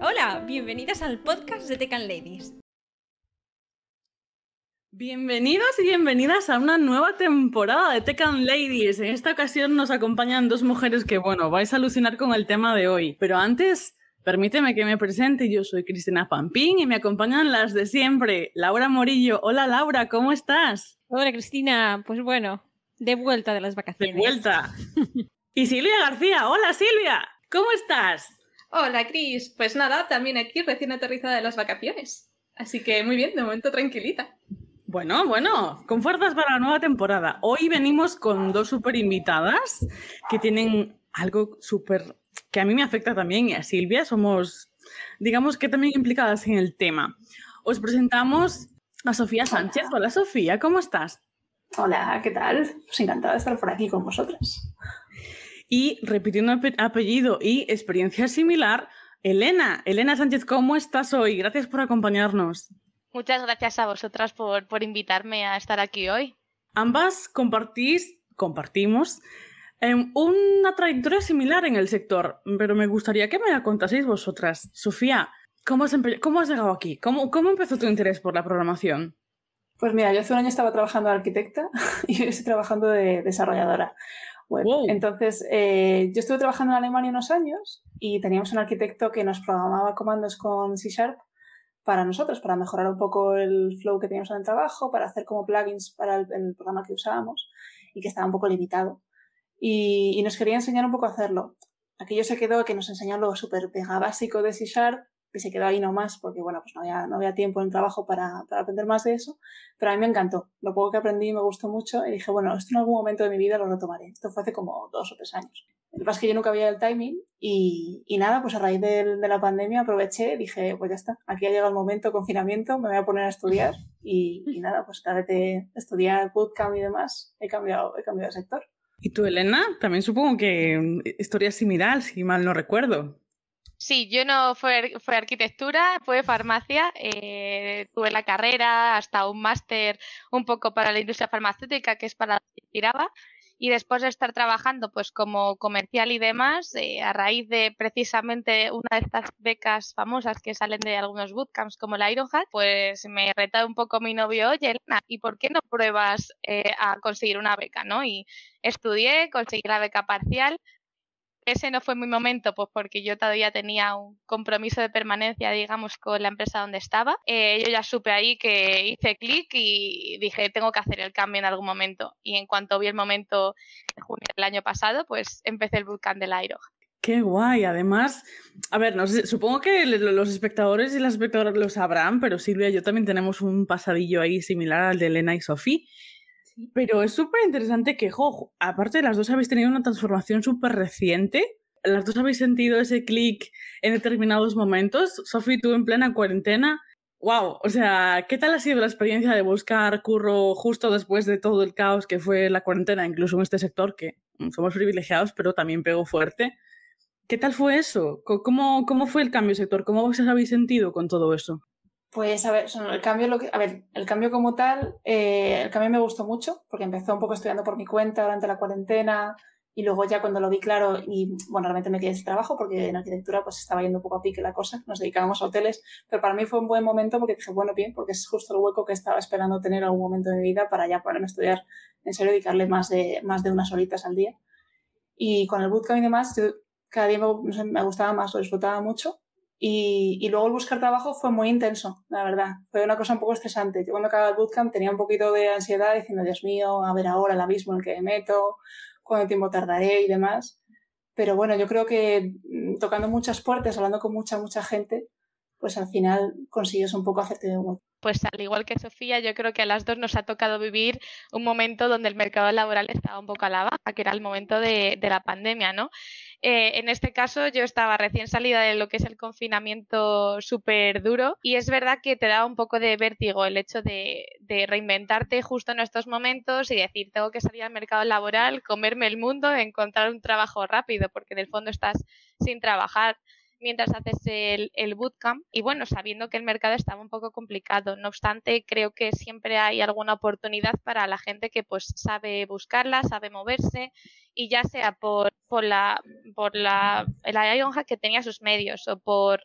Hola, bienvenidas al podcast de Tecan Ladies. Bienvenidos y bienvenidas a una nueva temporada de Tecan Ladies. En esta ocasión nos acompañan dos mujeres que, bueno, vais a alucinar con el tema de hoy. Pero antes, permíteme que me presente. Yo soy Cristina Pampín y me acompañan las de siempre. Laura Morillo. Hola Laura, ¿cómo estás? Hola Cristina, pues bueno, de vuelta de las vacaciones. De vuelta. y Silvia García. Hola Silvia, ¿cómo estás? Hola, Cris. Pues nada, también aquí recién aterrizada de las vacaciones. Así que muy bien, de momento tranquilita. Bueno, bueno, con fuerzas para la nueva temporada. Hoy venimos con dos super invitadas que tienen algo súper que a mí me afecta también y a Silvia. Somos, digamos que también implicadas en el tema. Os presentamos a Sofía Sánchez. Hola Sofía, ¿cómo estás? Hola, ¿qué tal? Pues encantada de estar por aquí con vosotras. Y repitiendo apellido y experiencia similar, Elena. Elena Sánchez, ¿cómo estás hoy? Gracias por acompañarnos. Muchas gracias a vosotras por, por invitarme a estar aquí hoy. Ambas compartís, compartimos em, una trayectoria similar en el sector, pero me gustaría que me la contaseis vosotras. Sofía, ¿cómo has, cómo has llegado aquí? ¿Cómo, ¿Cómo empezó tu interés por la programación? Pues mira, yo hace un año estaba trabajando de arquitecta y hoy estoy trabajando de desarrolladora. Entonces, eh, yo estuve trabajando en Alemania unos años y teníamos un arquitecto que nos programaba comandos con C Sharp para nosotros, para mejorar un poco el flow que teníamos en el trabajo, para hacer como plugins para el, programa que usábamos y que estaba un poco limitado. Y, y, nos quería enseñar un poco a hacerlo. Aquello se quedó que nos enseñó lo súper mega básico de C Sharp que se quedó ahí nomás porque, bueno, pues no había, no había tiempo en el trabajo para, para, aprender más de eso, pero a mí me encantó. Lo poco que aprendí me gustó mucho y dije, bueno, esto en algún momento de mi vida lo retomaré. Esto fue hace como dos o tres años. Lo que pasa es que yo nunca había el timing y, y nada, pues a raíz de, de, la pandemia aproveché, dije, pues ya está, aquí ha llegado el momento, confinamiento, me voy a poner a estudiar y, y nada, pues cada vez de estudiar bootcamp y demás, he cambiado, he cambiado de sector. ¿Y tú, Elena? También supongo que historia similar, si mal no recuerdo. Sí, yo no fue, fue arquitectura, fue farmacia, eh, tuve la carrera, hasta un máster un poco para la industria farmacéutica, que es para la que tiraba, y después de estar trabajando pues como comercial y demás, eh, a raíz de precisamente una de estas becas famosas que salen de algunos bootcamps como la Ironhack, pues me retó un poco mi novio, oye Elena, ¿y por qué no pruebas eh, a conseguir una beca? ¿no? Y estudié, conseguí la beca parcial, ese no fue mi momento, pues porque yo todavía tenía un compromiso de permanencia, digamos, con la empresa donde estaba. Eh, yo ya supe ahí que hice clic y dije, tengo que hacer el cambio en algún momento. Y en cuanto vi el momento de junio del año pasado, pues empecé el bootcamp del Airo. Qué guay. Además, a ver, no sé, supongo que los espectadores y las espectadoras lo sabrán, pero Silvia y yo también tenemos un pasadillo ahí similar al de Elena y Sofía. Pero es súper interesante que, jo, aparte las dos habéis tenido una transformación súper reciente. Las dos habéis sentido ese clic en determinados momentos. Sofi, tú en plena cuarentena. ¡Wow! O sea, ¿qué tal ha sido la experiencia de buscar curro justo después de todo el caos que fue la cuarentena, incluso en este sector, que somos privilegiados, pero también pegó fuerte? ¿Qué tal fue eso? ¿Cómo, cómo fue el cambio sector? ¿Cómo os habéis sentido con todo eso? Pues a ver, el cambio, lo que, a ver, el cambio como tal, eh, el cambio me gustó mucho porque empezó un poco estudiando por mi cuenta durante la cuarentena y luego ya cuando lo vi claro y bueno, realmente me quedé sin trabajo porque en arquitectura pues estaba yendo un poco a pique la cosa, nos dedicábamos a hoteles, pero para mí fue un buen momento porque dije, bueno, bien, porque es justo el hueco que estaba esperando tener algún momento de mi vida para ya ponerme a estudiar en serio, dedicarle más de, más de unas horitas al día. Y con el bootcamp y demás, cada día me, me gustaba más, lo disfrutaba mucho y, y, luego el buscar trabajo fue muy intenso, la verdad. Fue una cosa un poco estresante. Yo cuando acababa el bootcamp tenía un poquito de ansiedad diciendo, Dios mío, a ver ahora el abismo en el que me meto, cuánto tiempo tardaré y demás. Pero bueno, yo creo que mm, tocando muchas puertas, hablando con mucha, mucha gente, pues al final consigues un poco hacerte de hueco. Pues al igual que Sofía, yo creo que a las dos nos ha tocado vivir un momento donde el mercado laboral estaba un poco a la baja, que era el momento de, de la pandemia, ¿no? Eh, en este caso yo estaba recién salida de lo que es el confinamiento súper duro y es verdad que te da un poco de vértigo el hecho de, reinventarte justo en estos momentos y decir tengo que salir al mercado laboral, comerme el mundo, encontrar un trabajo rápido porque en el fondo estás sin trabajar. mientras haces el, el, bootcamp y bueno, sabiendo que el mercado estaba un poco complicado. No obstante, creo que siempre hay alguna oportunidad para la gente que pues sabe buscarla, sabe moverse y ya sea por, por la por la el Ironhack que tenía sus medios o por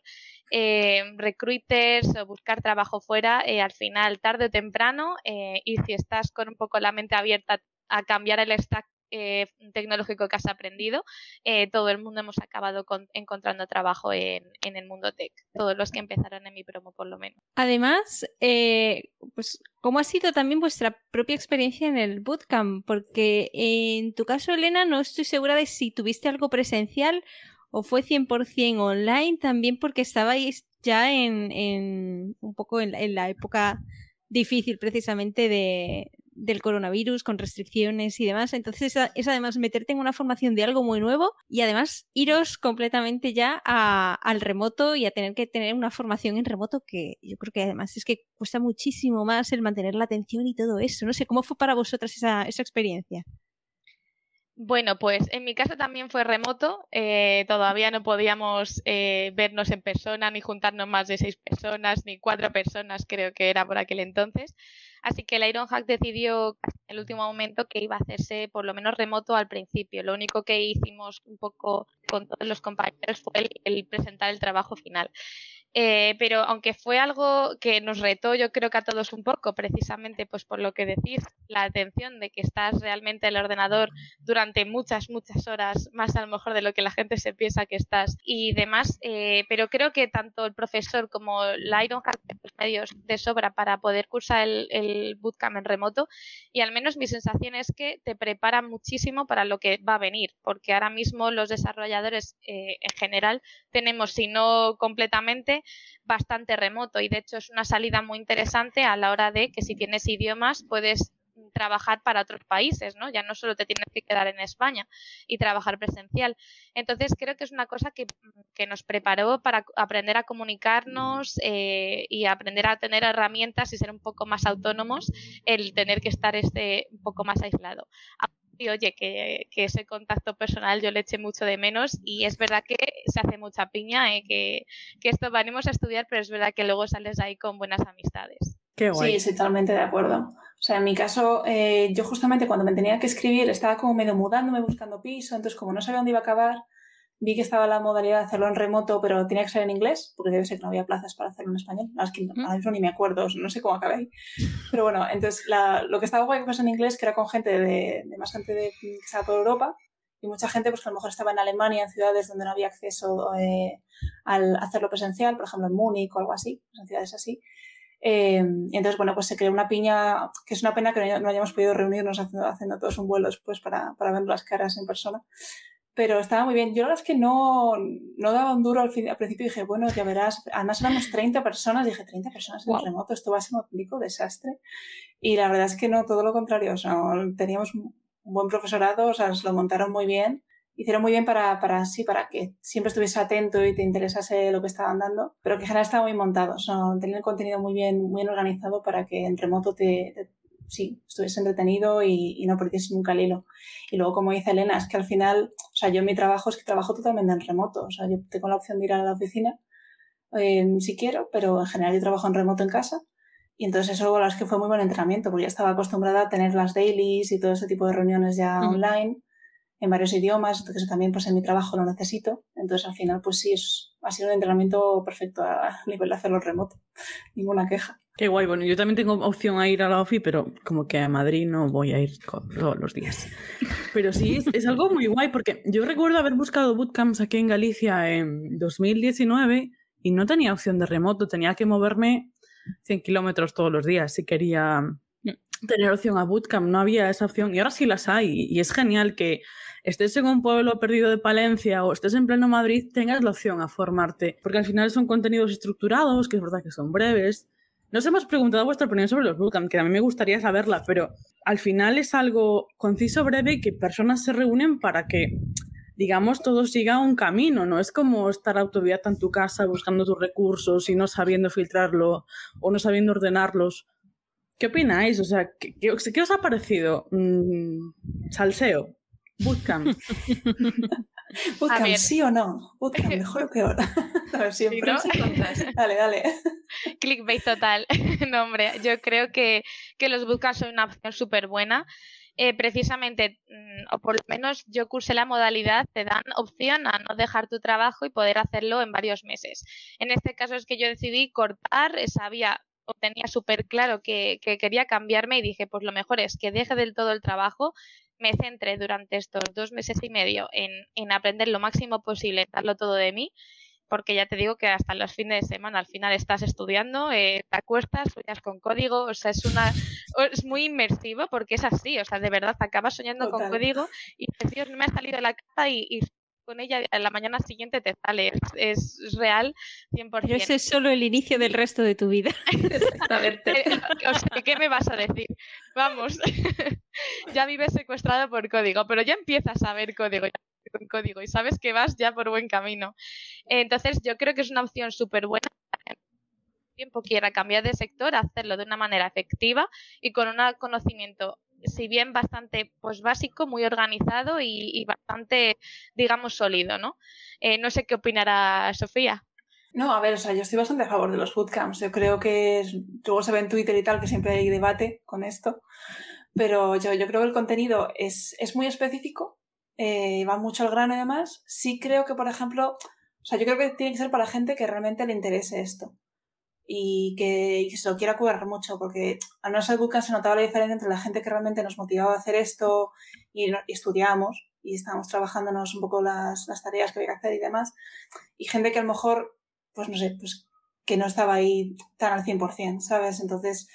eh, recruiters o buscar trabajo fuera, eh, al final, tarde o temprano, eh, y si estás con un poco la mente abierta a cambiar el stack eh, tecnológico que has aprendido, eh, todo el mundo hemos acabado encontrando trabajo en, el mundo tech, todos los que empezaron en mi promo por lo menos. Además, eh, pues, ¿cómo ha sido también vuestra propia experiencia en el bootcamp? Porque en tu caso, Elena, no estoy segura de si tuviste algo presencial o fue 100% online, también porque estabais ya en, un poco en la época difícil precisamente de, del coronavirus, con restricciones y demás. Entonces es, además meterte en una formación de algo muy nuevo y además iros completamente ya al remoto y a tener que tener una formación en remoto que yo creo que además es que cuesta muchísimo más el mantener la atención y todo eso. No sé, ¿cómo fue para vosotras esa, esa experiencia? Bueno, pues en mi caso también fue remoto. Eh, todavía no podíamos eh, vernos en persona, ni juntarnos más de seis personas, ni cuatro personas, creo que era por aquel entonces. Así que el Ironhack decidió en el último momento que iba a hacerse por lo menos remoto al principio. Lo único que hicimos un poco con todos los compañeros fue el presentar el trabajo final. Eh, pero aunque fue algo que nos retó, yo creo que a todos un poco, precisamente pues por lo que decís, la atención de que estás realmente en el ordenador durante muchas, muchas horas, más a lo mejor de lo que la gente se piensa que estás y demás, eh, pero creo que tanto el profesor como la Ironhack los medios de sobra para poder cursar el, bootcamp en remoto y al menos mi sensación es que te preparan muchísimo para lo que va a venir, porque ahora mismo los desarrolladores eh, en general tenemos, si no completamente, bastante remoto y de hecho es una salida muy interesante a la hora de que si tienes idiomas puedes trabajar para otros países, ¿no? Ya no solo te tienes que quedar en España y trabajar presencial. Entonces creo que es una cosa que, nos preparó para aprender a comunicarnos eh, y aprender a tener herramientas y ser un poco más autónomos, el tener que estar este un poco más aislado y oye, que, ese contacto personal yo le eché mucho de menos y es verdad que se hace mucha piña, ¿eh? que, esto venimos a estudiar, pero es verdad que luego sales ahí con buenas amistades. Qué guay. Sí, estoy totalmente de acuerdo. O sea, en mi caso, eh, yo justamente cuando me tenía que escribir estaba como medio mudándome, buscando piso, entonces como no sabía dónde iba a acabar, vi que estaba la modalidad de hacerlo en remoto, pero tenía que ser en inglés, porque debe ser que no había plazas para hacerlo en español. Es que ahora mismo ni me acuerdo, no sé cómo acabé ahí. Pero bueno, entonces lo que estaba guay que en inglés, que era con gente de, más gente de, que estaba por Europa, y mucha gente pues que a lo mejor estaba en Alemania, en ciudades donde no había acceso eh, al hacerlo presencial, por ejemplo en Múnich o algo así, en ciudades así. Eh, entonces, bueno, pues se creó una piña, que es una pena que no, hayamos podido reunirnos haciendo, haciendo todos un vuelo después para, para ver las caras en persona pero estaba muy bien. Yo la verdad es que no, no daba un duro al, fin, al principio. Dije, bueno, ya verás, además éramos 30 personas, dije, 30 personas en remoto, esto va a ser un auténtico desastre. Y la verdad es que no, todo lo contrario, o sea, teníamos un buen profesorado, o sea, se lo montaron muy bien, hicieron muy bien para, para, sí, para que siempre estuviese atento y te interesase lo que estaban dando, pero que en general estaba muy montado, o sea, tenían el contenido muy bien, muy bien organizado para que en remoto te sí, estuviese entretenido y, no perdiese nunca el hilo. Y luego, como dice Elena, es que al final, o sea, yo mi trabajo es que trabajo totalmente en remoto. O sea, yo tengo la opción de ir a la oficina em, si quiero, pero en general yo trabajo en remoto en casa. Y entonces eso la verdad es que fue muy buen entrenamiento, porque ya estaba acostumbrada a tener las dailies y todo ese tipo de reuniones ya online en varios idiomas, entonces también pues en mi trabajo lo necesito. Entonces al final pues sí, es, ha sido un entrenamiento perfecto a nivel de hacerlo remoto. Ninguna queja. Qué guay, bueno, yo también tengo opción a ir a la OFI, pero como que a Madrid no voy a ir todos los días. Pero sí, es, algo muy guay, porque yo recuerdo haber buscado bootcamps aquí en Galicia en 2019 y no tenía opción de remoto, tenía que moverme 100 kilómetros todos los días si quería tener opción a bootcamp, no había esa opción y ahora sí las hay y es genial que estés en un pueblo perdido de Palencia o estés en pleno Madrid, tengas la opción a formarte, porque al final son contenidos estructurados, que es verdad que son breves. Nos hemos preguntado vuestra opinión sobre los bootcamps, que a mí me gustaría saberla, pero al final es algo conciso, breve y que personas se reúnen para que, digamos, todo siga un camino. No es como estar autodidacta en tu casa buscando tus recursos y no sabiendo filtrarlo o no sabiendo ordenarlos. ¿Qué opináis? O sea, ¿qué, os ha parecido? Mm, salseo. Bootcamp. Bootcamp, sí o no. Bootcamp, mejor o peor. A ver, siempre. Dale, dale. Clickbait total. no, hombre, yo creo que, que los bootcamps son una opción súper buena. Eh, precisamente, mm, o por lo menos yo cursé la modalidad, te dan opción a no dejar tu trabajo y poder hacerlo en varios meses. En este caso es que yo decidí cortar, sabía o tenía súper claro que, que, quería cambiarme y dije, pues lo mejor es que deje del todo el trabajo, me centre durante estos dos meses y medio en, en aprender lo máximo posible, darlo todo de mí porque ya te digo que hasta los fines de semana al final estás estudiando, eh, te acuestas, sueñas con código, o sea, es una es muy inmersivo porque es así, o sea, de verdad acabas soñando con código y Dios, no me ha salido la cara y, y con ella a la mañana siguiente te sale, es, real 100%. Pero ese es solo el inicio del resto de tu vida. Exactamente. O sea, ¿qué me vas a decir? Vamos, ya vives secuestrado por código, pero ya empiezas a ver código, con código y sabes que vas ya por buen camino. Entonces, yo creo que es una opción súper buena tiempo quiera cambiar de sector, hacerlo de una manera efectiva y con un conocimiento, si bien bastante pues básico, muy organizado y, bastante, digamos, sólido, ¿no? Eh, no sé qué opinará Sofía. No, a ver, o sea, yo estoy bastante a favor de los bootcamps. Yo creo que luego se ve en Twitter y tal que siempre hay debate con esto, pero yo, yo creo que el contenido es, es muy específico eh, va mucho al grano y demás, sí creo que, por ejemplo, o sea, yo creo que tiene que ser para gente que realmente le interese esto y que, se lo quiera curar mucho, porque al no ser bootcamp se notaba la diferencia entre la gente que realmente nos motivaba a hacer esto y, estudiamos y estábamos trabajándonos un poco las, las, tareas que había que hacer y demás, y gente que a lo mejor, pues no sé, pues que no estaba ahí tan al 100%, ¿sabes? Entonces,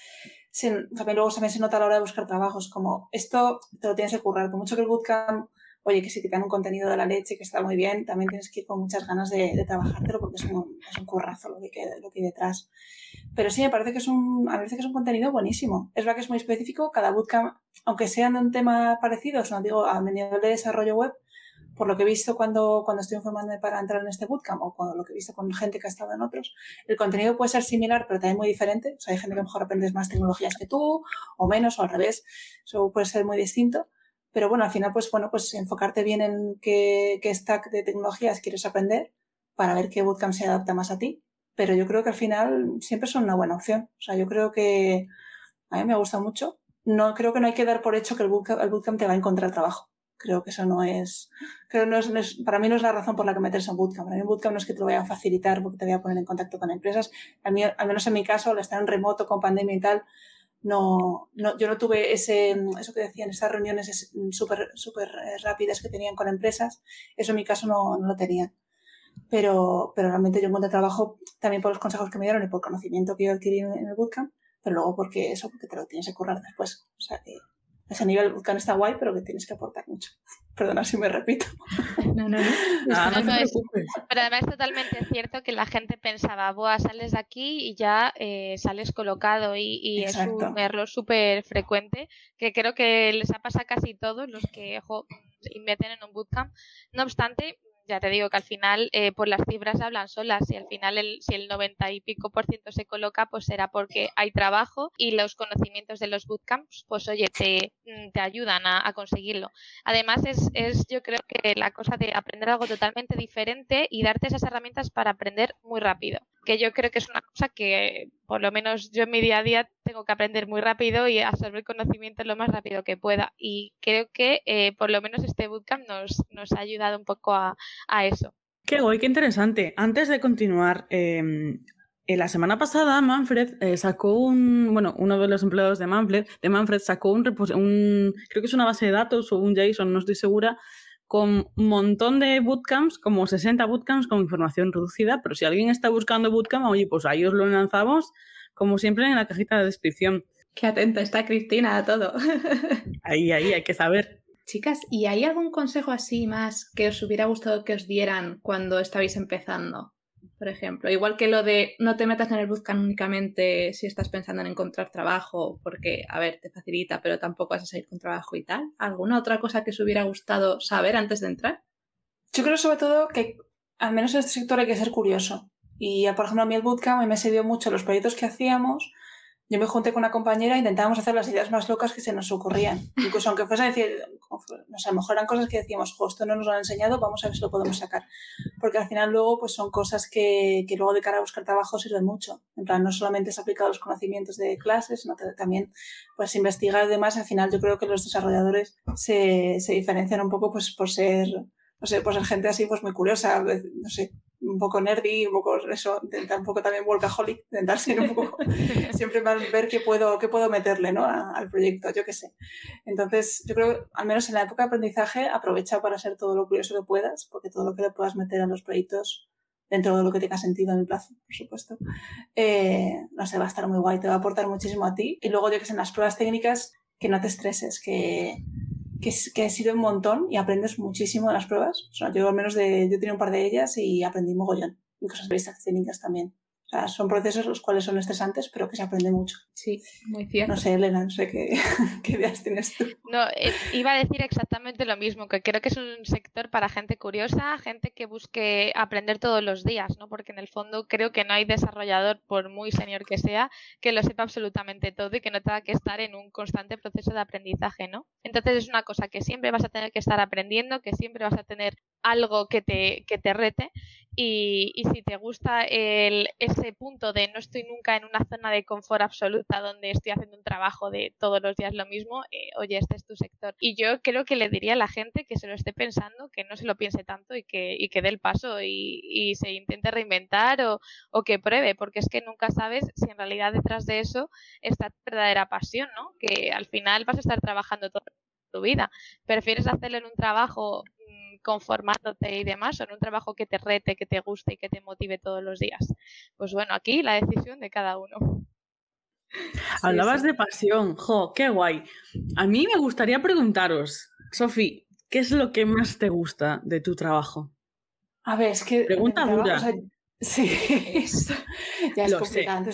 también luego también se nota a la hora de buscar trabajos, como esto te lo tienes que currar, por mucho que el bootcamp oye, que si te dan un contenido de la leche que está muy bien, también tienes que ir con muchas ganas de, de trabajártelo porque es un, es un currazo lo que, lo que hay detrás. Pero sí, me parece que es un, a parece que es un contenido buenísimo. Es verdad que es muy específico, cada bootcamp, aunque sean de un tema parecido, o sea, digo, a nivel de desarrollo web, por lo que he visto cuando, cuando estoy informándome para entrar en este bootcamp o lo que he visto con gente que ha estado en otros, el contenido puede ser similar, pero también muy diferente. O sea, hay gente que mejor aprendes más tecnologías que tú, o menos, o al revés. Eso puede ser muy distinto. Pero bueno, al final, pues bueno, pues enfocarte bien en qué, qué stack de tecnologías quieres aprender para ver qué bootcamp se adapta más a ti. Pero yo creo que al final siempre son una buena opción. O sea, yo creo que a mí me gusta mucho. No creo que no hay que dar por hecho que el bootcamp, el bootcamp te va a encontrar trabajo. Creo que eso no es, creo no es, para mí no es la razón por la que meterse en bootcamp. Para mí un bootcamp no es que te lo vaya a facilitar porque te voy a poner en contacto con empresas. Al menos en mi caso, al estar en remoto con pandemia y tal, no, no, yo no tuve ese, eso que decían, esas reuniones súper super eh, rápidas que tenían con empresas, eso en mi caso no, no lo tenían. Pero, pero realmente yo encontré trabajo también por los consejos que me dieron y por conocimiento que yo adquirí en el bootcamp, pero luego porque eso, porque te lo tienes que currar después. O sea que ese nivel bootcamp está guay, pero que tienes que aportar mucho. Perdona si me repito. No, no, no. Ah, no, pero además es totalmente cierto que la gente pensaba, Buah, sales de aquí y ya eh, sales colocado y, y es un error súper frecuente que creo que les ha pasado a casi todos los que invierten en un bootcamp. No obstante, ya te digo que al final eh, por las cifras hablan solas y al final si el 90 y pico por ciento se coloca pues será porque hay trabajo y los conocimientos de los bootcamps pues oye te, mm, te ayudan a, a, conseguirlo. Además es, es yo creo que la cosa de aprender algo totalmente diferente y darte esas herramientas para aprender muy rápido que yo creo que es una cosa que por lo menos yo en mi día a día tengo que aprender muy rápido y absorber conocimiento lo más rápido que pueda. Y creo que eh, por lo menos este bootcamp nos, nos ha ayudado un poco a, eso. Qué guay, qué interesante. Antes de continuar, eh, la semana pasada Manfred eh, sacó un, bueno, uno de los empleados de Manfred, de Manfred sacó un, un, creo que es una base de datos o un JSON, no estoy segura, con un montón de bootcamps, como 60 bootcamps con información reducida, pero si alguien está buscando bootcamp, oye, pues ahí os lo lanzamos, como siempre, en la cajita de descripción. Qué atenta está Cristina a todo. ahí, ahí, hay que saber. Chicas, ¿y hay algún consejo así más que os hubiera gustado que os dieran cuando estabais empezando? por ejemplo. Igual que lo de no te metas en el bootcamp únicamente si estás pensando en encontrar trabajo, porque, a ver, te facilita, pero tampoco vas a salir con trabajo y tal. ¿Alguna otra cosa que os hubiera gustado saber antes de entrar? Yo creo sobre todo que, al menos en este sector, hay que ser curioso. Y, por ejemplo, a mí el bootcamp me sirvió mucho los proyectos que hacíamos. yo me junté con una compañera e intentábamos hacer las ideas más locas que se nos ocurrían. Incluso aunque fuese a decir, no sé, a lo mejor eran cosas que decíamos, jo, esto no nos lo han enseñado, vamos a ver si lo podemos sacar. Porque al final luego pues son cosas que, que luego de cara a buscar trabajo sirven mucho. En plan, no solamente es aplicado los conocimientos de clases, sino también pues investigar y demás. Al final yo creo que los desarrolladores se, se diferencian un poco pues por ser no sé, pues gente así pues muy curiosa, no sé, un poco nerdy, un poco eso, intentar un poco también workaholic, intentar ser un poco, siempre ver qué puedo, qué puedo meterle, ¿no? al proyecto, yo qué sé. Entonces, yo creo, al menos en la época de aprendizaje, aprovecha para ser todo lo curioso que puedas, porque todo lo que le puedas meter a los proyectos, dentro de lo que tenga sentido en el plazo, por supuesto, eh, no sé, va a estar muy guay, te va a aportar muchísimo a ti. Y luego, yo que sé, en las pruebas técnicas, que no te estreses, que que, que sirve un montón y aprendes muchísimo de las pruebas. O sea, yo al menos de, yo tenía un par de ellas y aprendí mogollón. Y cosas técnicas también son procesos los cuales son estresantes, pero que se aprende mucho. Sí, muy cierto. No sé, Elena, no sé qué, qué ideas tienes tú. No, eh, iba a decir exactamente lo mismo, que creo que es un sector para gente curiosa, gente que busque aprender todos los días, ¿no? Porque en el fondo creo que no hay desarrollador, por muy senior que sea, que lo sepa absolutamente todo y que no tenga que estar en un constante proceso de aprendizaje, ¿no? Entonces es una cosa que siempre vas a tener que estar aprendiendo, que siempre vas a tener algo que te, que te rete y, y si te gusta el, ese punto de no estoy nunca en una zona de confort absoluta donde estoy haciendo un trabajo de todos los días lo mismo, eh, oye, este es tu sector. Y yo creo que le diría a la gente que se lo esté pensando, que no se lo piense tanto y que, y que dé el paso y, y se intente reinventar o, o, que pruebe, porque es que nunca sabes si en realidad detrás de eso está tu verdadera pasión, ¿no? Que al final vas a estar trabajando toda tu vida. Prefieres hacerlo en un trabajo conformándote y demás, o en un trabajo que te rete, que te guste y que te motive todos los días. Pues bueno, aquí la decisión de cada uno. Hablabas de pasión, jo, qué guay. A mí me gustaría preguntaros, Sofi, ¿qué es lo que más te gusta de tu trabajo? A ver, es que. Pregunta dura. Sí, ya es complicado.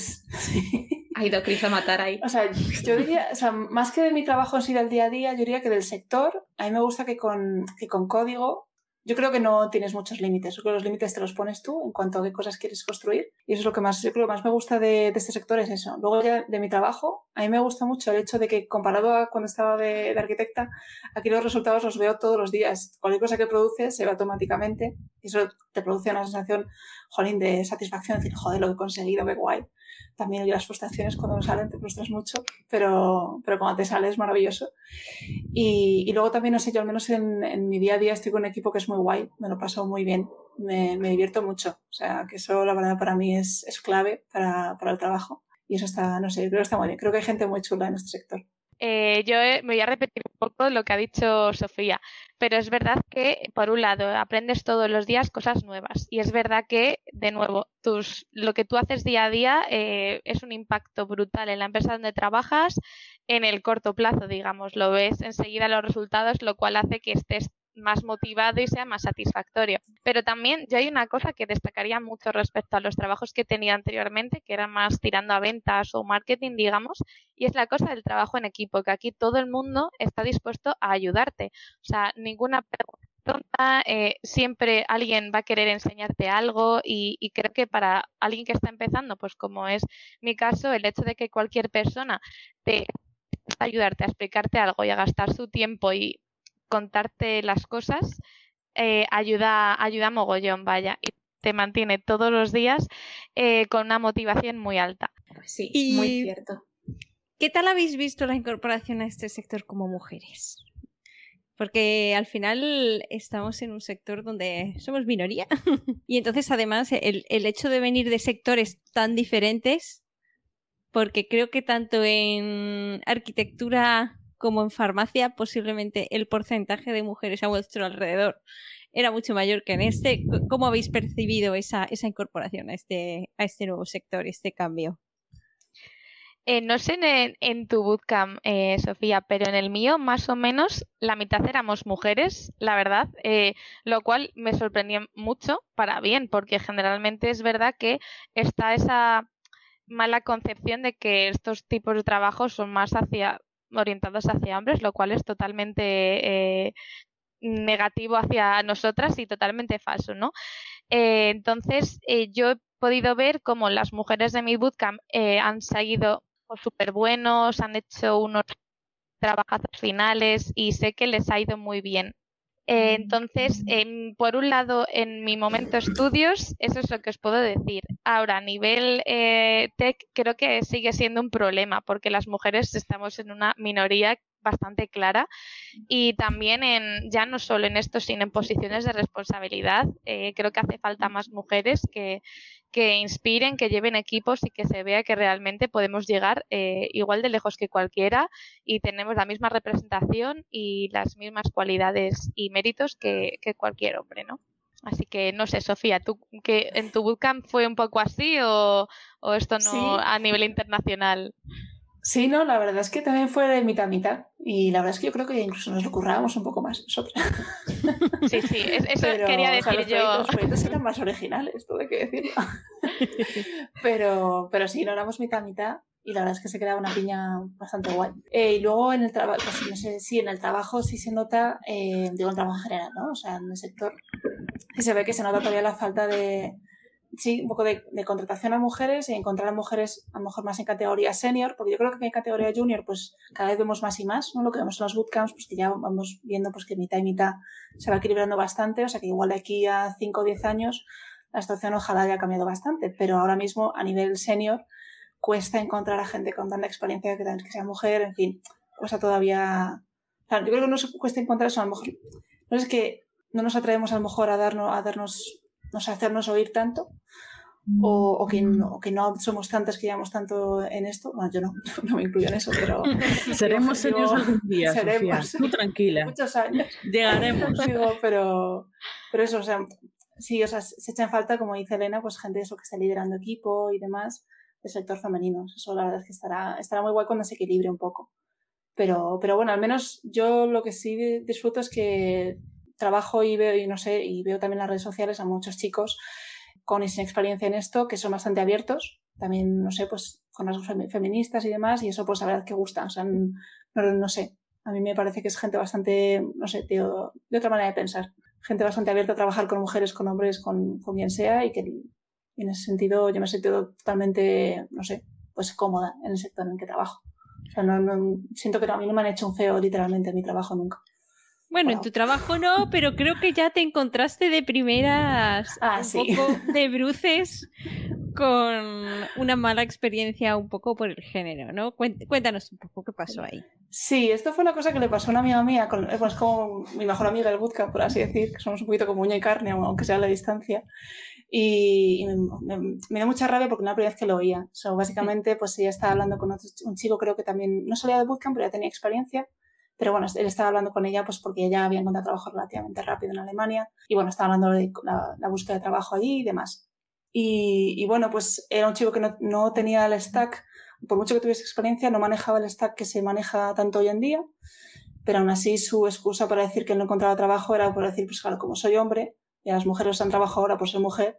Ha ido Cris a matar ahí. O sea, yo diría, o sea, más que de mi trabajo en sí del día a día, yo diría que del sector, a mí me gusta que con, que con código yo creo que no tienes muchos límites. Yo creo que los límites te los pones tú en cuanto a qué cosas quieres construir. Y eso es lo que más, yo creo que más me gusta de, este sector es eso. Luego ya de mi trabajo, a mí me gusta mucho el hecho de que comparado a cuando estaba de, arquitecta, aquí los resultados los veo todos los días. Cualquier cosa que produces se ve automáticamente y eso te produce una sensación, jolín, de satisfacción, decir, joder, lo he conseguido, qué guay. También las frustraciones cuando no salen, te frustras mucho, pero, pero cuando te sale es maravilloso. Y, y luego también, no sé, yo al menos en, en, mi día a día estoy con un equipo que es muy guay, me lo paso muy bien, me, me divierto mucho. O sea, que eso la verdad para mí es, es clave para, para el trabajo. Y eso está, no sé, creo que está muy bien. Creo que hay gente muy chula en este sector. Eh, yo me voy a repetir un poco lo que ha dicho Sofía, pero es verdad que, por un lado, aprendes todos los días cosas nuevas. Y es verdad que, de nuevo, tus, lo que tú haces día a día eh, es un impacto brutal en la empresa donde trabajas en el corto plazo, digamos, lo ves enseguida los resultados, lo cual hace que estés más motivado y sea más satisfactorio. Pero también yo hay una cosa que destacaría mucho respecto a los trabajos que tenía anteriormente, que era más tirando a ventas o marketing, digamos, y es la cosa del trabajo en equipo, que aquí todo el mundo está dispuesto a ayudarte. O sea, ninguna pregunta, eh, siempre alguien va a querer enseñarte algo y, creo que para alguien que está empezando, pues como es mi caso, el hecho de que cualquier persona te ayudarte a explicarte algo y a gastar su tiempo y contarte las cosas eh, ayuda, ayuda mogollón, vaya, y te mantiene todos los días eh, con una motivación muy alta. Pues sí, muy cierto. ¿Qué tal habéis visto la incorporación a este sector como mujeres? Porque al final estamos en un sector donde somos minoría. y entonces, además, el, el, hecho de venir de sectores tan diferentes, porque creo que tanto en arquitectura como en farmacia, posiblemente el porcentaje de mujeres a vuestro alrededor era mucho mayor que en este. ¿Cómo habéis percibido esa, esa incorporación a este, a este nuevo sector, este cambio? Eh, no sé en, en tu bootcamp, eh, Sofía, pero en el mío más o menos la mitad éramos mujeres, la verdad, eh, lo cual me sorprendió mucho para bien, porque generalmente es verdad que está esa mala concepción de que estos tipos de trabajos son más hacia orientados hacia hombres, lo cual es totalmente eh, negativo hacia nosotras y totalmente falso, ¿no? Eh, entonces, eh, yo he podido ver cómo las mujeres de mi bootcamp han seguido súper buenos, han hecho unos trabajos finales y sé que les ha ido muy bien. Eh, entonces, por un lado, en mi momento estudios, eso es lo que os puedo decir. Ahora, a nivel eh, tech, creo que sigue siendo un problema porque las mujeres estamos en una minoría bastante clara y también en ya no solo en esto sino en posiciones de responsabilidad. Eh, creo que hace falta más mujeres que, que inspiren que lleven equipos y que se vea que realmente podemos llegar eh, igual de lejos que cualquiera y tenemos la misma representación y las mismas cualidades y méritos que, que cualquier hombre no Así que no sé, Sofía, ¿tú que en tu bootcamp fue un poco así o, o esto no a nivel internacional? Sí, no, la verdad es que también fue de mitad a mitad. Y la verdad es que yo creo que incluso nos lo currábamos un poco más nosotros. Sí, sí, eso quería decir yo. los proyectos eran más originales, todo hay que decirlo. pero, pero sí, no éramos mitad a mitad y la verdad es que se quedaba una piña bastante guay. Eh, y luego en el trabajo, pues no sé, sí, en el trabajo sí se nota, eh, digo, en trabajo en general, ¿no? O sea, en el sector, sí se ve que se nota todavía la falta de, sí, un poco de, contratación a mujeres y encontrar a mujeres a lo mejor más en categoría senior, porque yo creo que en categoría junior pues cada vez vemos más y más, ¿no? Lo que vemos en los bootcamps, pues que ya vamos viendo pues que mitad y mitad se va equilibrando bastante, o sea que igual de aquí a 5 o 10 años la situación ojalá haya cambiado bastante, pero ahora mismo a nivel senior cuesta encontrar a gente con tanta experiencia que, que sea mujer, en fin, cuesta todavía... yo creo que no se cuesta encontrar eso, a lo mejor no es que no nos atrevemos a lo mejor a darnos, a darnos no sé, hacernos oír tanto. O, o, que no, que no somos tantas que llevamos tanto en esto. Bueno, yo no, no me incluyo en eso, pero. Seremos serios algún día, seremos. Sofía. Tú tranquila. Muchos años. Llegaremos. pero, pero eso, o sea, sí, o sea, se echa en falta, como dice Elena, pues gente eso que está liderando equipo y demás del sector femenino. Eso la verdad es que estará, estará muy guay cuando se equilibre un poco. Pero, pero bueno, al menos yo lo que sí disfruto es que trabajo y veo, y no sé, y veo también en las redes sociales a muchos chicos con y sin experiencia en esto que son bastante abiertos. También, no sé, pues con las feministas y demás, y eso pues la verdad que gusta. O sea, no, no sé, a mí me parece que es gente bastante, no sé, de, de otra manera de pensar. Gente bastante abierta a trabajar con mujeres, con hombres, con, con quien sea, y que en ese sentido yo me he sentido totalmente, no sé, pues cómoda en el sector en el que trabajo. O sea, no, no, siento que a mí no me han hecho un feo literalmente en mi trabajo nunca. Bueno, en tu trabajo no, pero creo que ya te encontraste de primeras ah, un poco de bruces con una mala experiencia un poco por el género, ¿no? Cuéntanos un poco qué pasó ahí. Sí, esto fue una cosa que le pasó a una amiga mía, con, pues como mi mejor amiga del bootcamp, por así decir, que somos un poquito como uña y carne, aunque sea a la distancia. Y, me, me, dio mucha rabia porque no era la primera vez que lo oía. So, básicamente, pues ella estaba hablando con otro, un chico, creo que también no salía de bootcamp, pero ya tenía experiencia pero bueno, él estaba hablando con ella pues porque ella había encontrado trabajo relativamente rápido en Alemania y bueno, estaba hablando de la, búsqueda de trabajo allí y demás. Y, bueno, pues era un chico que no, no, tenía el stack, por mucho que tuviese experiencia, no manejaba el stack que se maneja tanto hoy en día, pero aún así su excusa para decir que no encontraba trabajo era por decir, pues claro, como soy hombre y las mujeres han trabajado ahora por ser mujer,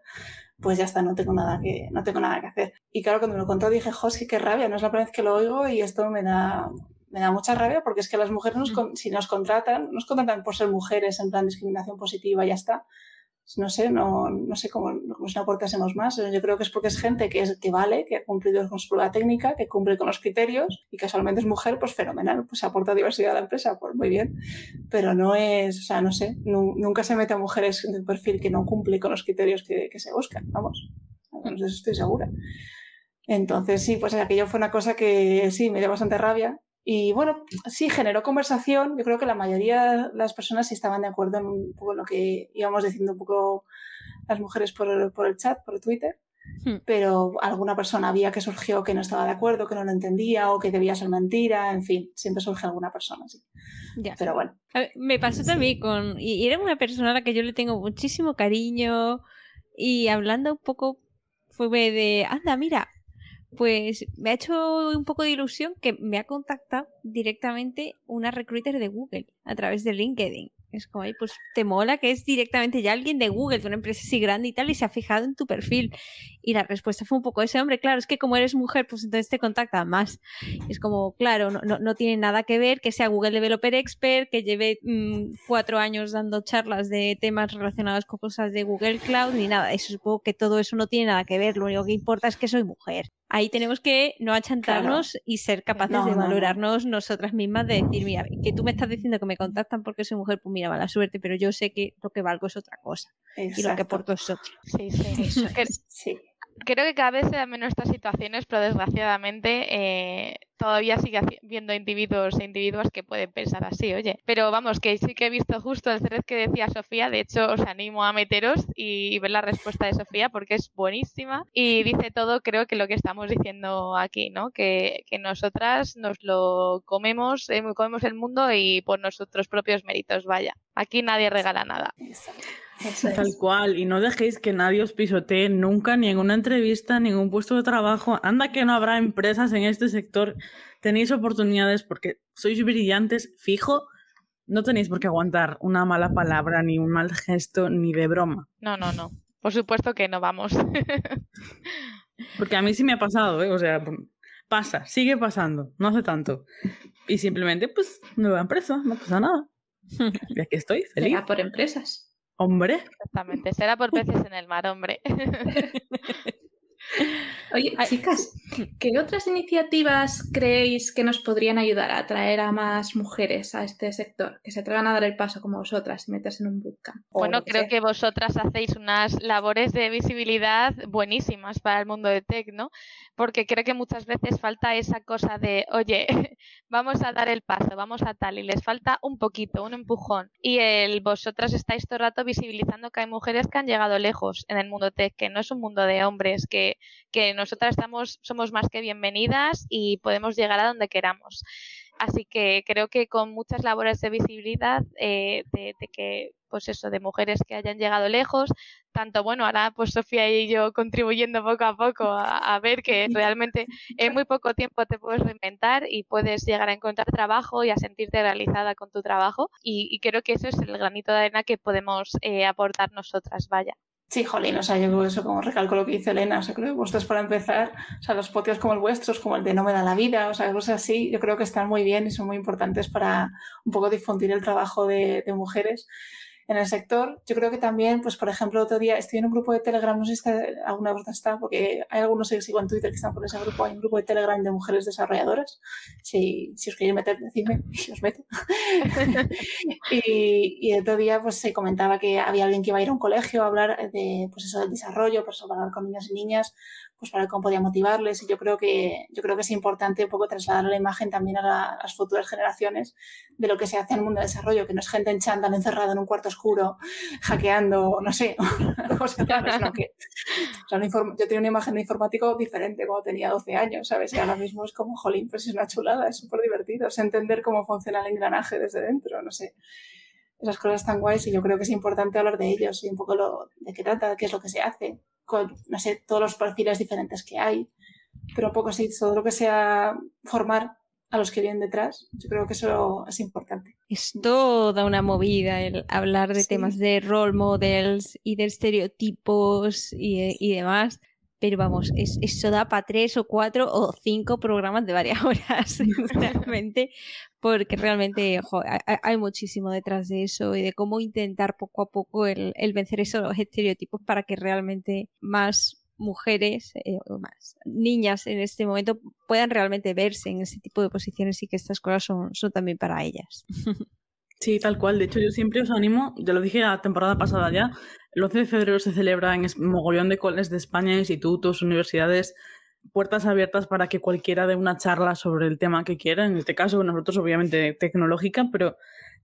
pues ya está, no tengo nada que, no tengo nada que hacer. Y claro, cuando me lo contó dije, José, qué rabia, no es la primera vez que lo oigo y esto me da, me da mucha rabia porque es que las mujeres, nos, si nos contratan, nos contratan por ser mujeres en plan discriminación positiva y ya está. No sé, no, no sé cómo, cómo si no aportásemos más. Yo creo que es porque es gente que, es, que vale, que ha cumplido con su prueba técnica, que cumple con los criterios y casualmente es mujer, pues fenomenal, pues aporta diversidad a la empresa, pues muy bien. Pero no es, o sea, no sé, nunca se mete a mujeres en un perfil que no cumple con los criterios que, que se buscan, vamos. De eso estoy segura. Entonces, sí, pues aquello fue una cosa que sí, me dio bastante rabia y bueno, sí, generó conversación. Yo creo que la mayoría de las personas sí estaban de acuerdo en un poco lo que íbamos diciendo un poco las mujeres por el, por el chat, por Twitter. Hmm. Pero alguna persona había que surgió que no estaba de acuerdo, que no lo entendía o que debía ser mentira. En fin, siempre surge alguna persona, sí. Ya. Pero bueno. me pasó también con. Y era una persona a la que yo le tengo muchísimo cariño. Y hablando un poco fue de, anda, mira, pues me ha hecho un poco de ilusión que me ha contactado directamente una recruiter de Google a través de LinkedIn. Es como, ahí, pues te mola que es directamente ya alguien de Google, de una empresa así grande y tal, y se ha fijado en tu perfil. Y la respuesta fue un poco ese hombre, claro, es que como eres mujer, pues entonces te contacta más. Es como, claro, no, no, tiene nada que ver que sea Google Developer Expert, que lleve mm, cuatro años dando charlas de temas relacionados con cosas de Google Cloud, ni nada. Eso supongo que todo eso no tiene nada que ver. Lo único que importa es que soy mujer. Ahí tenemos que no achantarnos y ser capaces de valorarnos nosotras mismas, de decir, mira, que tú me estás diciendo que me contactan porque soy mujer, pues mira, mala suerte, pero yo sé que lo que valgo es otra cosa. Y lo que aporto es otro. Sí, sí. sí creo que cada vez se dan menos estas situaciones, pero desgraciadamente eh, todavía sigue viendo individuos e individuas que pueden pensar así, oye. Pero vamos, que sí que he visto justo el thread que decía Sofía, de hecho os animo a meteros y, ver la respuesta de Sofía porque es buenísima y dice todo, creo que lo que estamos diciendo aquí, ¿no? Que, que nosotras nos lo comemos, eh, comemos el mundo y por nuestros propios méritos, vaya. Aquí nadie regala nada. Tal cual, y no dejéis que nadie os pisotee nunca, ni en una entrevista, ni en un puesto de trabajo. Anda que no habrá empresas en este sector. Tenéis oportunidades porque sois brillantes, fijo. No tenéis por qué aguantar una mala palabra, ni un mal gesto, ni de broma. No, no, no. Por supuesto que no vamos. porque a mí sí me ha pasado, ¿eh? O sea, pasa, sigue pasando, no hace tanto. Y simplemente, pues, nueva empresa, no pasa nada. Y aquí estoy, feliz. Será por empresas. Hombre. Exactamente, será por peces en el mar, hombre. Oye, chicas, ¿qué otras iniciativas creéis que nos podrían ayudar a atraer a más mujeres a este sector? Que se atrevan a dar el paso como vosotras y meterse en un bootcamp. Bueno, creo que vosotras hacéis unas labores de visibilidad buenísimas para el mundo de tech, ¿no? Porque creo que muchas veces falta esa cosa de, oye, vamos a dar el paso, vamos a tal, y les falta un poquito, un empujón. Y el vosotras estáis todo el rato visibilizando que hay mujeres que han llegado lejos en el mundo tech, que no es un mundo de hombres, que que nosotras estamos, somos más que bienvenidas y podemos llegar a donde queramos. Así que creo que con muchas labores de visibilidad, eh, de, que, pues eso, de mujeres que hayan llegado lejos, tanto, bueno, ahora pues Sofía y yo contribuyendo poco a poco a, ver que realmente en muy poco tiempo te puedes reinventar y puedes llegar a encontrar trabajo y a sentirte realizada con tu trabajo. Y, creo que eso es el granito de arena que podemos eh, aportar nosotras, vaya. Sí, jolín, o sea, yo eso como recalco lo que dice Elena, o sea, creo que vosotros para empezar, o sea, los podios como el vuestro, como el de No me da la vida, o sea, cosas así, yo creo que están muy bien y son muy importantes para un poco difundir el trabajo de, de mujeres en el sector. Yo creo que también, pues por ejemplo, otro día estoy en un grupo de Telegram, no sé si alguna vez está, porque hay algunos que sigo en Twitter que están por ese grupo, hay un grupo de Telegram de mujeres desarrolladoras. Si, si os queréis meter, decidme y os meto. y, y, otro día pues se comentaba que había alguien que iba a ir a un colegio a hablar de, pues eso, del desarrollo, pues hablar con niños y niñas, pues para cómo podía motivarles. Y yo creo que yo creo que es importante un poco trasladar la imagen también a, las futuras generaciones de lo que se hace en el mundo de desarrollo que no es gente en chándal encerrada en un cuarto oscuro hackeando no sé cosas no que o sea, yo tenía una imagen de informático diferente cuando tenía 12 años sabes y ahora mismo es como jolín pues es una chulada es súper divertido es entender cómo funciona el engranaje desde dentro no sé. Esas cosas tan guays y yo creo que es importante hablar de ellos y un poco lo, de qué trata, qué es lo que se hace con, no sé, todos los perfiles diferentes que hay, pero un poco así, todo lo que sea formar a los que vienen detrás, yo creo que eso es importante. Es toda una movida el hablar de temas de role models y de estereotipos y, y demás. Pero vamos, es, eso da para tres o cuatro o cinco programas de varias horas, realmente, porque realmente hay, muchísimo detrás de eso y de cómo intentar poco a poco el, vencer esos estereotipos para que realmente más mujeres eh, o más niñas en este momento puedan realmente verse en ese tipo de posiciones y que estas cosas son también para ellas. Sí, tal cual. De hecho, yo siempre os animo, ya lo dije la temporada pasada ya, el 11 de febrero se celebra en mogollón de coles de España, institutos, universidades, puertas abiertas para que cualquiera dé una charla sobre el tema que quiera. En este caso, nosotros obviamente tecnológica, pero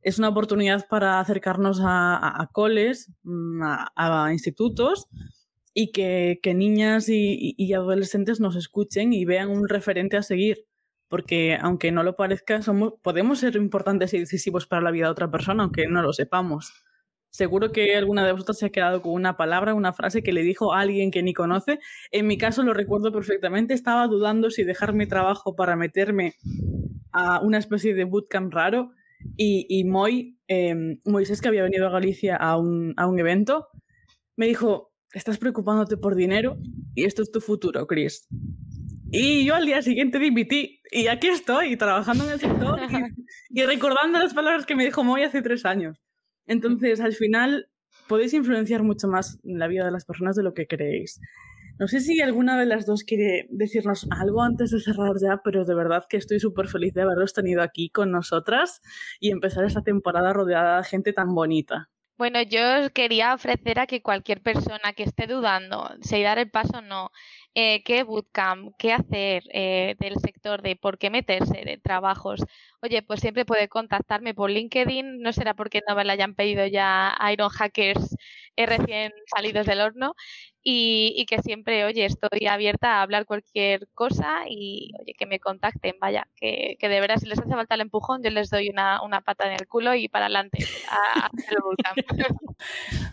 es una oportunidad para acercarnos a, coles, mm, a, institutos y que, niñas y, adolescentes nos escuchen y vean un referente a seguir. Porque aunque no lo parezca, somos, podemos ser importantes y decisivos para la vida de otra persona, aunque no lo sepamos. Seguro que alguna de vosotras se ha quedado con una palabra, una frase que le dijo a alguien que ni conoce. En mi caso lo recuerdo perfectamente. Estaba dudando si dejar mi trabajo para meterme a una especie de bootcamp raro. Y, y Moy, em, Moisés, que había venido a Galicia a un, a un evento, me dijo, estás preocupándote por dinero y esto es tu futuro, Chris. Y yo al día siguiente dimití y aquí estoy trabajando en el sector y, y recordando las palabras que me dijo Moy hace tres años. Entonces, al final, podéis influenciar mucho más en la vida de las personas de lo que creéis. No sé si alguna de las dos quiere decirnos algo antes de cerrar ya, pero de verdad que estoy súper feliz de haberos tenido aquí con nosotras y empezar esta temporada rodeada de gente tan bonita. Bueno, yo quería ofrecer a que cualquier persona que esté dudando si dar el paso o no, eh, qué bootcamp, qué hacer eh, del sector, de por qué meterse de trabajos, oye, pues siempre puede contactarme por LinkedIn, no será porque no me la hayan pedido ya Iron Hackers eh, recién salidos del horno, y, que siempre, oye, estoy abierta a hablar cualquier cosa y, oye, que me contacten, vaya, que, de verdad si les hace falta el empujón, yo les doy una, una pata en el culo y para adelante a, el volcán.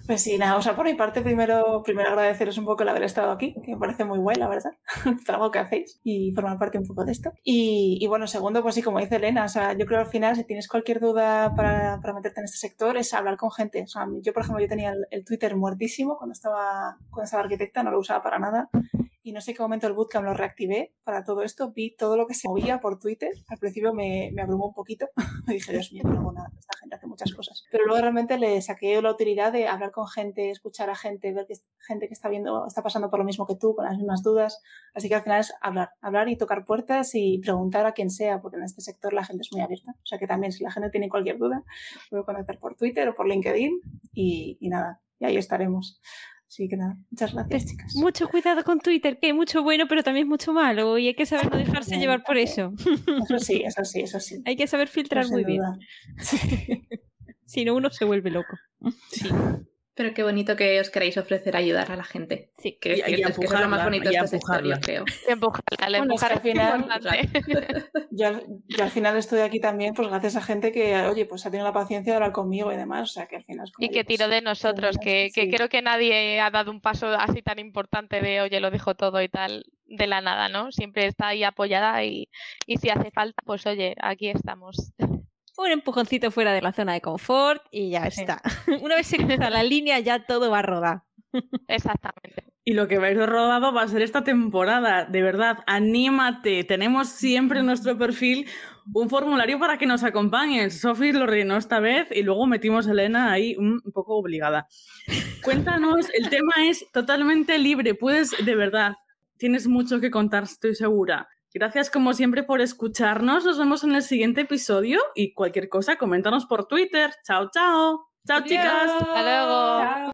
Pues sí, nada, o sea, por mi parte, primero, primero agradeceros un poco el haber estado aquí, que me parece muy guay, la verdad, el trabajo que hacéis y formar parte un poco de esto. Y, y, bueno, segundo, pues sí, como dice Elena, o sea, yo creo al final, si tienes cualquier duda para, para meterte en este sector, es hablar con gente. O sea, yo, por ejemplo, yo tenía el, el Twitter muertísimo cuando estaba, cuando estaba arquitecta, no lo usaba para nada. Y no sé qué momento el bootcamp lo reactivé para todo esto. Vi todo lo que se movía por Twitter. Al principio me, me abrumó un poquito. me dije, Dios mío, no hago nada. Esta gente hace muchas cosas. Pero luego realmente le saqué la utilidad de hablar con gente, escuchar a gente, ver que gente que está viendo, está pasando por lo mismo que tú, con las mismas dudas. Así que al final es hablar, hablar y tocar puertas y preguntar a quien sea, porque en este sector la gente es muy abierta. O sea que también si la gente tiene cualquier duda, puede conectar por Twitter o por LinkedIn y, y nada, y ahí estaremos. Así que nada, muchas gracias, chicas. Mucho cuidado con Twitter, que hay mucho bueno, pero también mucho malo, y hay que saber no dejarse llevar por eso. Eso sí, eso sí, eso sí. hay que saber filtrar muy bien. si no, uno se vuelve loco. Sí. Pero qué bonito que os queréis ofrecer ayudar a la gente. Sí, que, y, y es, que es lo más bonito de esta historia, creo. Empujarla, Bueno, empujar al final, yo, yo al final estoy aquí también, pues gracias a gente que, oye, pues ha tenido la paciencia de hablar conmigo y demás, o sea que al final es como, Y que pues, tiró de nosotros, que, que sí. creo que nadie ha dado un paso así tan importante de, oye, lo dejo todo y tal, de la nada, ¿no? Siempre está ahí apoyada y, y si hace falta, pues oye, aquí estamos. Un empujoncito fuera de la zona de confort y ya Sí. está. Una vez se cruza la línea, ya todo va a rodar. Exactamente. Y lo que vais rodado va a ser esta temporada. De verdad, anímate. Tenemos siempre en nuestro perfil un formulario para que nos acompañes. Sofi lo rellenó esta vez y luego metimos a Elena ahí un poco obligada. Cuéntanos, el tema es totalmente libre. Puedes, de verdad, tienes mucho que contar, estoy segura. Gracias como siempre por escucharnos. Nos vemos en el siguiente episodio y cualquier cosa, coméntanos por Twitter. Chao, chao. Chao, chicas. Hasta luego. Chao.